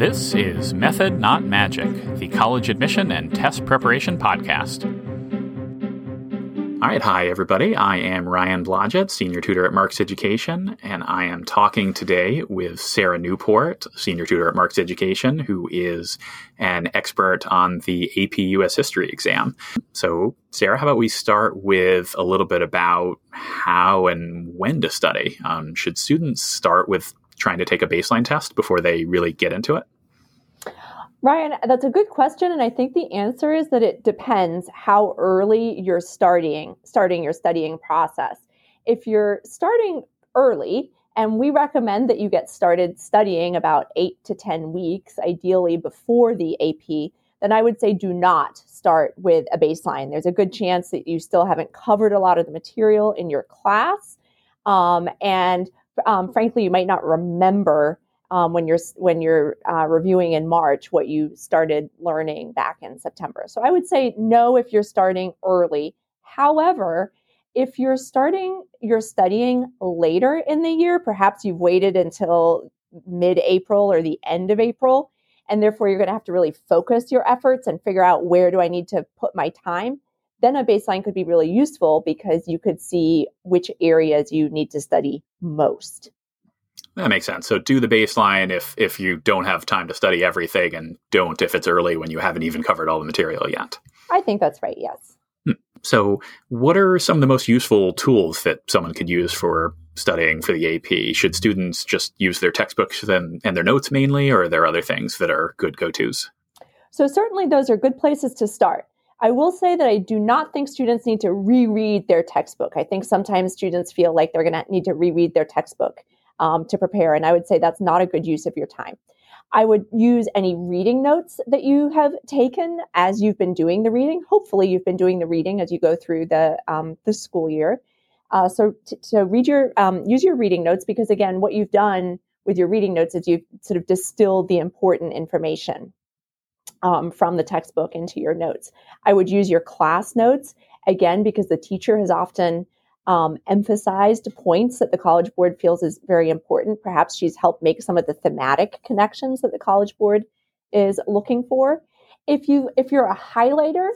This is Method Not Magic, the college admission and test preparation podcast. All right, hi everybody. I am Ryan Blodgett, senior tutor at Marks Education, and I am talking today with Sarah Newport, senior tutor at Marks Education, who is an expert on the AP US History exam. So, Sarah, how about we start with a little bit about how and when to study? Um, should students start with trying to take a baseline test before they really get into it? Ryan, that's a good question, and I think the answer is that it depends how early you're starting starting your studying process. If you're starting early, and we recommend that you get started studying about eight to ten weeks, ideally before the AP, then I would say do not start with a baseline. There's a good chance that you still haven't covered a lot of the material in your class, um, and um, frankly, you might not remember um, when you're when you're uh, reviewing in March what you started learning back in September. So I would say no if you're starting early. However, if you're starting you're studying later in the year, perhaps you've waited until mid-April or the end of April, and therefore you're going to have to really focus your efforts and figure out where do I need to put my time. Then a baseline could be really useful because you could see which areas you need to study most. That makes sense. So do the baseline if if you don't have time to study everything, and don't if it's early when you haven't even covered all the material yet. I think that's right. Yes. Hmm. So, what are some of the most useful tools that someone could use for studying for the AP? Should students just use their textbooks and, and their notes mainly, or are there other things that are good go tos? So, certainly those are good places to start. I will say that I do not think students need to reread their textbook. I think sometimes students feel like they're going to need to reread their textbook um, to prepare. And I would say that's not a good use of your time. I would use any reading notes that you have taken as you've been doing the reading. Hopefully, you've been doing the reading as you go through the um, the school year. Uh, so, to read your um, use your reading notes because again, what you've done with your reading notes is you've sort of distilled the important information um, from the textbook into your notes. I would use your class notes again because the teacher has often um, emphasized points that the College Board feels is very important. Perhaps she's helped make some of the thematic connections that the College Board is looking for. If you if you're a highlighter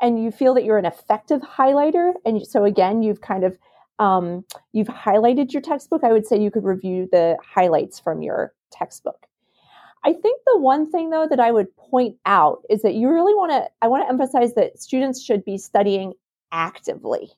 and you feel that you're an effective highlighter, and so again you've kind of um, you've highlighted your textbook, I would say you could review the highlights from your textbook. I think the one thing though that I would point out is that you really want to I want to emphasize that students should be studying actively.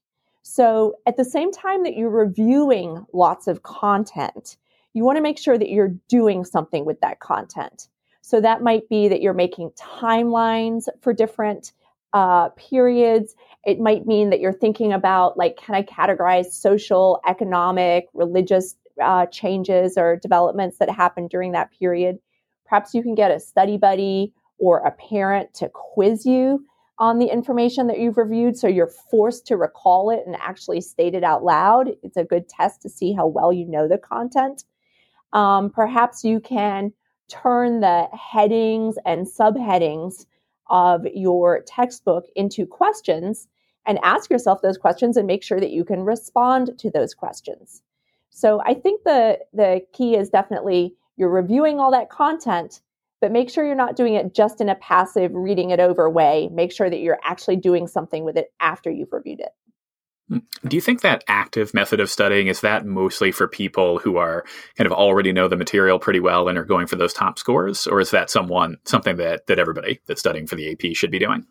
So at the same time that you're reviewing lots of content, you want to make sure that you're doing something with that content. So that might be that you're making timelines for different uh, periods. It might mean that you're thinking about, like, can I categorize social, economic, religious uh, changes or developments that happened during that period? Perhaps you can get a study buddy or a parent to quiz you on the information that you've reviewed. So you're forced to recall it and actually state it out loud. It's a good test to see how well you know the content. Um, perhaps you can turn the headings and subheadings of your textbook into questions and ask yourself those questions and make sure that you can respond to those questions. So I think the the key is definitely you're reviewing all that content but make sure you're not doing it just in a passive reading it over way. Make sure that you're actually doing something with it after you've reviewed it. Hmm. Do you think that active method of studying is that mostly for people who are kind of already know the material pretty well and are going for those top scores, or is that someone something that that everybody that's studying for the AP should be doing?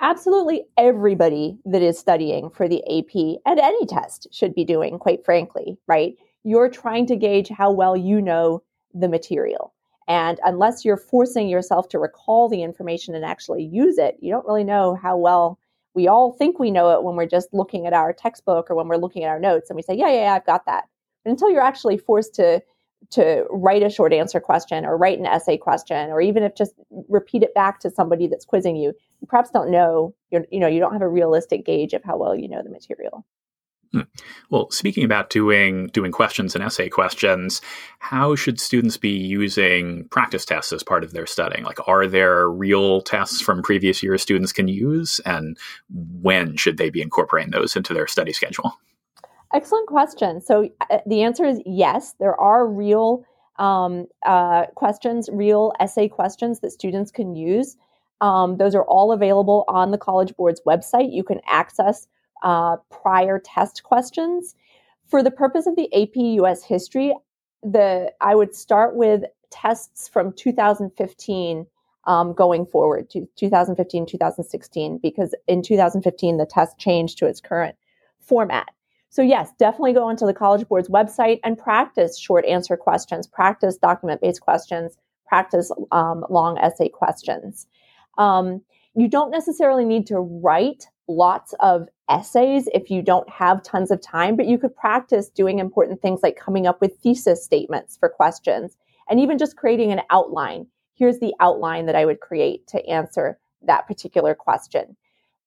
Absolutely, everybody that is studying for the AP and any test should be doing. Quite frankly, right? You're trying to gauge how well you know the material. And unless you're forcing yourself to recall the information and actually use it, you don't really know how well we all think we know it when we're just looking at our textbook or when we're looking at our notes and we say, yeah, yeah, yeah I've got that. But until you're actually forced to to write a short answer question or write an essay question or even if just repeat it back to somebody that's quizzing you, you perhaps don't know, you you know, you don't have a realistic gauge of how well you know the material. Hmm. Well, speaking about doing doing questions and essay questions, how should students be using practice tests as part of their studying? Like, are there real tests from previous years students can use, and when should they be incorporating those into their study schedule? Excellent question. So uh, the answer is yes. There are real um, uh, questions, real essay questions that students can use. Um, those are all available on the College Board's website. You can access uh, prior test questions. For the purpose of the AP US history, the I would start with tests from 2015 um, going forward to 2015, 2016, because in 2015 the test changed to its current format. So, yes, definitely go onto the College Board's website and practice short answer questions, practice document based questions, practice um, long essay questions. Um, you don't necessarily need to write lots of essays if you don't have tons of time, but you could practice doing important things like coming up with thesis statements for questions and even just creating an outline. Here's the outline that I would create to answer that particular question.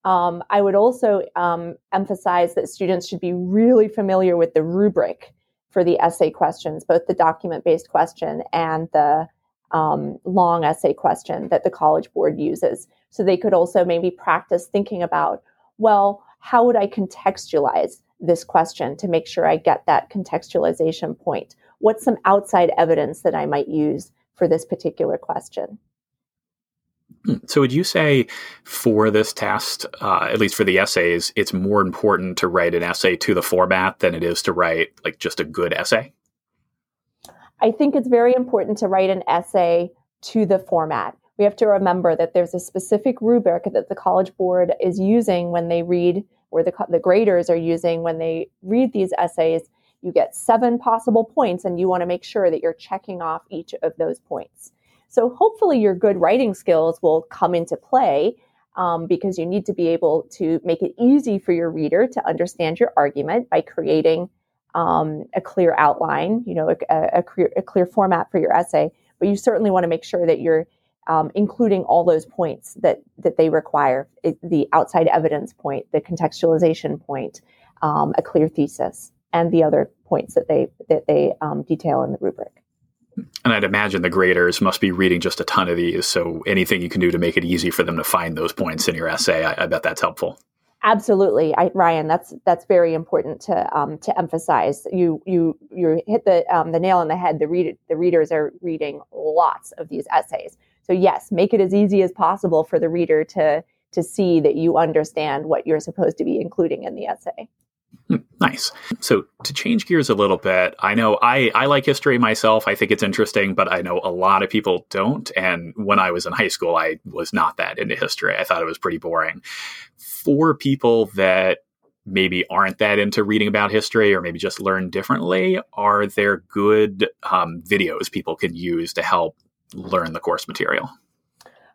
Um, I would also um, emphasize that students should be really familiar with the rubric for the essay questions, both the document based question and the um, long essay question that the College Board uses. So they could also maybe practice thinking about, well, how would I contextualize this question to make sure I get that contextualization point? What's some outside evidence that I might use for this particular question? Hmm. So, would you say for this test, uh, at least for the essays, it's more important to write an essay to the format than it is to write like just a good essay? I think it's very important to write an essay to the format. We have to remember that there's a specific rubric that the College Board is using when they read, or the, the graders are using when they read these essays. You get seven possible points, and you want to make sure that you're checking off each of those points. So hopefully your good writing skills will come into play um, because you need to be able to make it easy for your reader to understand your argument by creating um, a clear outline, you know, a, a, clear, a, clear, format for your essay. But you certainly want to make sure that you're um, including all those points that that they require: it, the outside evidence point, the contextualization point, um, a clear thesis, and the other points that they that they um, detail in the rubric. And I'd imagine the graders must be reading just a ton of these. So anything you can do to make it easy for them to find those points in your essay, I, I bet that's helpful. Absolutely, I, Ryan. That's that's very important to um, to emphasize. You you you hit the um, the nail on the head. The read the readers are reading lots of these essays. So yes, make it as easy as possible for the reader to to see that you understand what you're supposed to be including in the essay. Hmm, nice. So to change gears a little bit, I know I, I like history myself. I think it's interesting, but I know a lot of people don't. And when I was in high school, I was not that into history. I thought it was pretty boring. For people that maybe aren't that into reading about history or maybe just learn differently, are there good um, videos people can use to help learn the course material?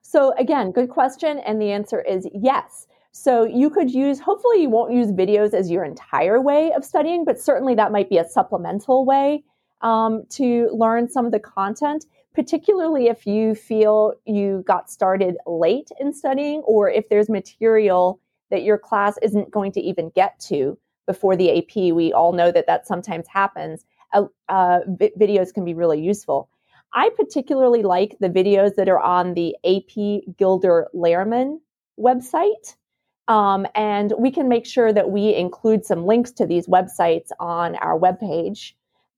So, again, good question. And the answer is yes. So you could use, hopefully, you won't use videos as your entire way of studying, but certainly that might be a supplemental way um, to learn some of the content, particularly if you feel you got started late in studying or if there's material that your class isn't going to even get to before the AP. We all know that that sometimes happens. Uh, uh, videos can be really useful. I particularly like the videos that are on the AP Gilder Lehrman website. Um, and we can make sure that we include some links to these websites on our webpage.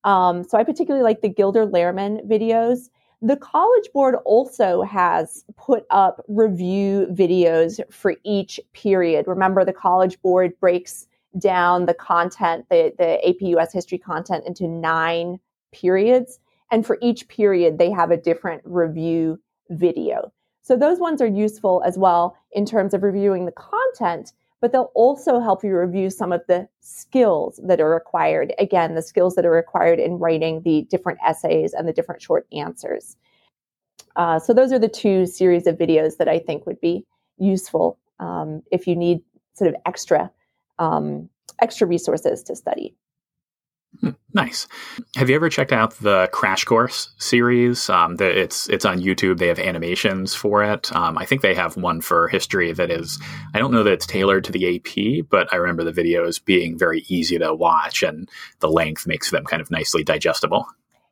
Um, so I particularly like the Gilder Lehrman videos. The College Board also has put up review videos for each period. Remember, the College Board breaks down the content, the, the AP US history content, into nine periods. And for each period, they have a different review video. So those ones are useful as well in terms of reviewing the content, but they'll also help you review some of the skills that are required. Again, the skills that are required in writing the different essays and the different short answers. Uh, so those are the two series of videos that I think would be useful um, if you need sort of extra um, extra resources to study. Nice. Have you ever checked out the Crash Course series? Um, the, it's it's on YouTube. They have animations for it. Um, I think they have one for history that is. I don't know that it's tailored to the AP, but I remember the videos being very easy to watch, and the length makes them kind of nicely digestible.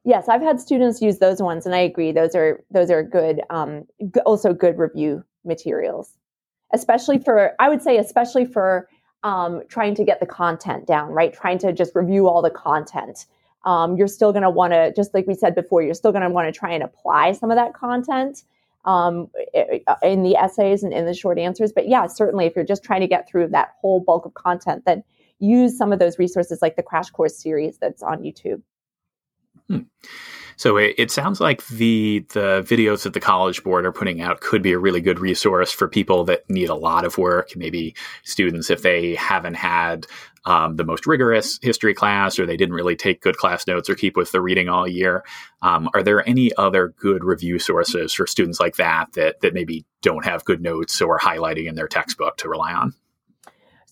Yes, I've had students use those ones, and I agree. Those are those are good. Um, also good review materials, especially for I would say especially for um, trying to get the content down, right? Trying to just review all the content. um, you're still going to want to, just like we said before, you're still going to want to try and apply some of that content um, in the essays and in the short answers. But yeah, certainly if you're just trying to get through that whole bulk of content, then use some of those resources like the crash course series that's on YouTube. Hmm. So it, it, sounds like the the videos that the College Board are putting out could be a really good resource for people that need a lot of work. Maybe students if they haven't had um, the most rigorous history class or they didn't really take good class notes or keep with the reading all year. Um, are there any other good review sources for students like that that that maybe don't have good notes or highlighting in their textbook to rely on?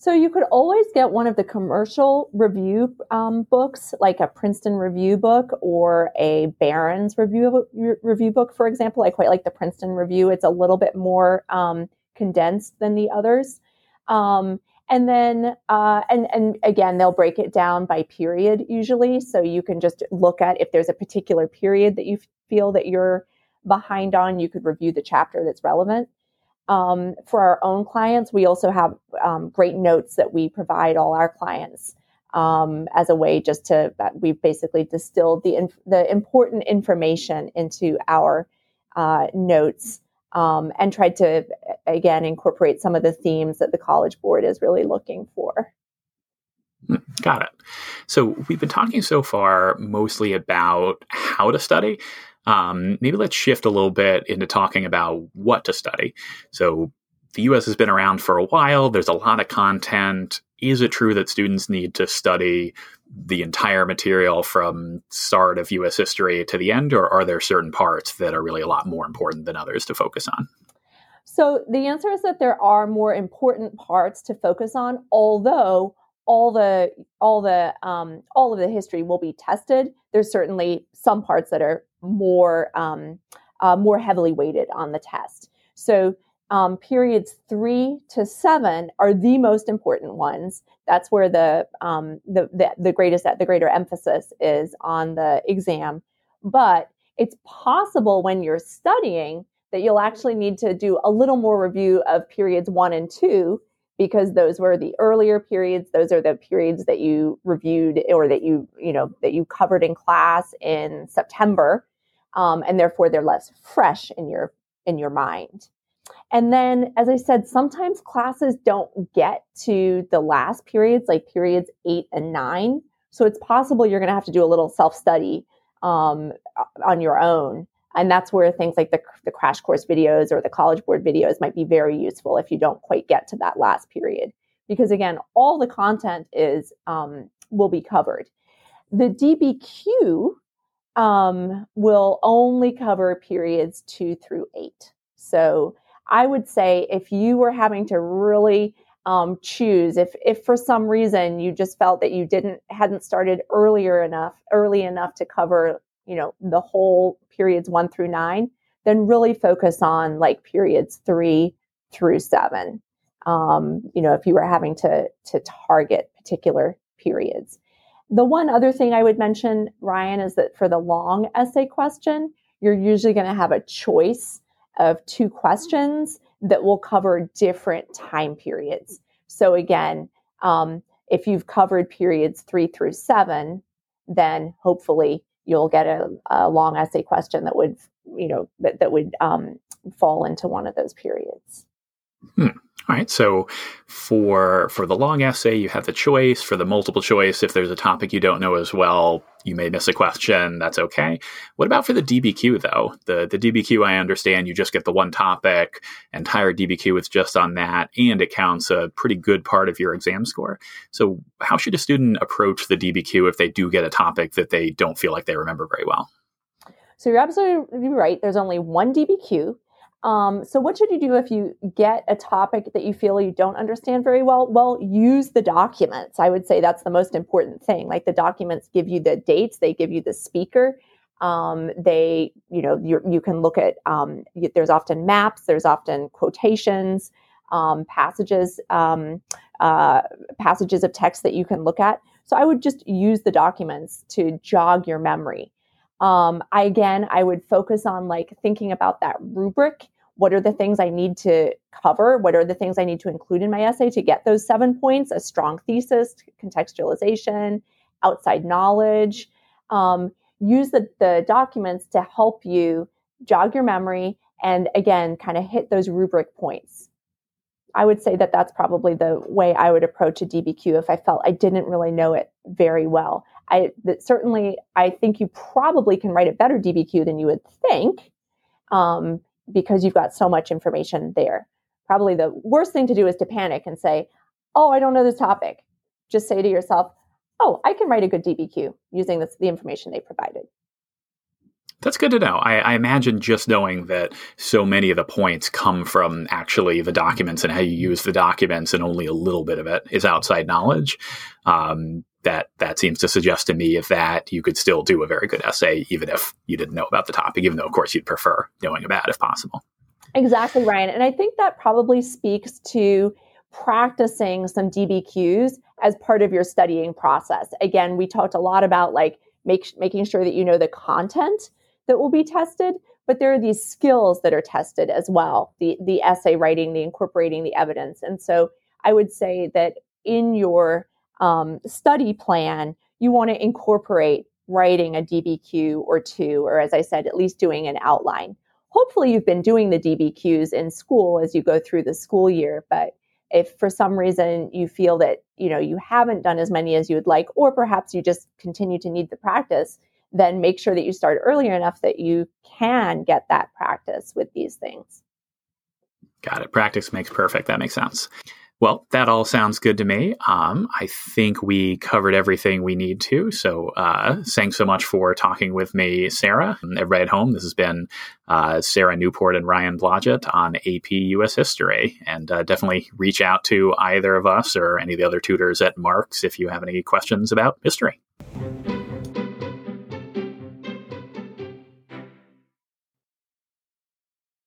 So you could always get one of the commercial review um, books, like a Princeton review book or a Barron's review review book, for example. I quite like the Princeton review; it's a little bit more um, condensed than the others. Um, and then, uh, and and again, they'll break it down by period usually, so you can just look at if there's a particular period that you feel that you're behind on. You could review the chapter that's relevant. Um, for our own clients, we also have um, great notes that we provide all our clients um, as a way just to uh, we've basically distilled the inf- the important information into our uh, notes um, and tried to again incorporate some of the themes that the College Board is really looking for. Got it. So we've been talking so far mostly about how to study, um, maybe let's shift a little bit into talking about what to study. So, the US has been around for a while, there's a lot of content. Is it true that students need to study the entire material from start of US history to the end, or are there certain parts that are really a lot more important than others to focus on? So the answer is that there are more important parts to focus on, although all the all the um, all of the history will be tested. There's certainly some parts that are more um, uh, more heavily weighted on the test. So um, periods three to seven are the most important ones. That's where the, um, the, the the greatest the greater emphasis is on the exam. But it's possible when you're studying that you'll actually need to do a little more review of periods one and two because those were the earlier periods those are the periods that you reviewed or that you you know that you covered in class in september um, and therefore they're less fresh in your in your mind. And then as i said sometimes classes don't get to the last periods like periods eight and nine. So it's possible you're going to have to do a little self study um, on your own. And that's where things like the, the crash course videos or the college board videos might be very useful if you don't quite get to that last period. Because again all the content is um, will be covered. The dbq um, will only cover periods two through eight so i would say if you were having to really um, choose if if for some reason you just felt that you didn't hadn't started earlier enough early enough to cover you know the whole periods one through nine, then really focus on like periods three through seven. Um, you know, if you were having to to target particular periods. The one other thing I would mention, Ryan, is that for the long essay question, you're usually going to have a choice of two questions that will cover different time periods. So again, um, if you've covered periods three through seven, then hopefully you'll get a, a long essay question that would, you know, that, that would um, fall into one of those periods. Hmm. All right. So for for the long essay, you have the choice. For the multiple choice, if there's a topic you don't know as well, you may miss a question. That's okay. What about for the DBQ though? The the DBQ, I understand you just get the one topic. Entire DBQ is just on that, and it counts a pretty good part of your exam score. So how should a student approach the DBQ if they do get a topic that they don't feel like they remember very well? So you're absolutely right. There's only one DBQ. Um, so, what should you do if you get a topic that you feel you don't understand very well? Well, use the documents. I would say that's the most important thing. Like the documents give you the dates, they give you the speaker. Um, they, you know, you can look at. Um, there's often maps. There's often quotations, um, passages, um, uh, passages of text that you can look at. So, I would just use the documents to jog your memory. Um, I again, I would focus on like thinking about that rubric. What are the things I need to cover? What are the things I need to include in my essay to get those seven points? A strong thesis, contextualization, outside knowledge, um, use the, the documents to help you jog your memory and again, kind of hit those rubric points. I would say that that's probably the way I would approach a DBQ if I felt I didn't really know it very well. I that certainly I think you probably can write a better DBQ than you would think um, because you've got so much information there. Probably the worst thing to do is to panic and say, "Oh, I don't know this topic." Just say to yourself, "Oh, I can write a good DBQ using this, the information they provided." That's good to know. I, I, imagine just knowing that so many of the points come from actually the documents and how you use the documents, and only a little bit of it is outside knowledge. Um, that that seems to suggest to me if that you could still do a very good essay even if you didn't know about the topic, even though of course you'd prefer knowing about if possible. Exactly, Ryan. And I think that probably speaks to practicing some DBQs as part of your studying process. Again, we talked a lot about like make, making sure that you know the content that will be tested, but there are these skills that are tested as well the, the essay writing, the incorporating the evidence. And so I would say that in your um, study plan, you want to incorporate writing a DBQ or two, or as I said, at least doing an outline. Hopefully, you've been doing the DBQs in school as you go through the school year, but if for some reason you feel that you know you haven't done as many as you would like or perhaps you just continue to need the practice then make sure that you start earlier enough that you can get that practice with these things. Got it. Practice makes perfect. That makes sense. Well, that all sounds good to me. Um, I think we covered everything we need to. So, uh, thanks so much for talking with me, Sarah. Everybody at home, this has been uh, Sarah Newport and Ryan Blodgett on AP US History. And uh, definitely reach out to either of us or any of the other tutors at Marks if you have any questions about history.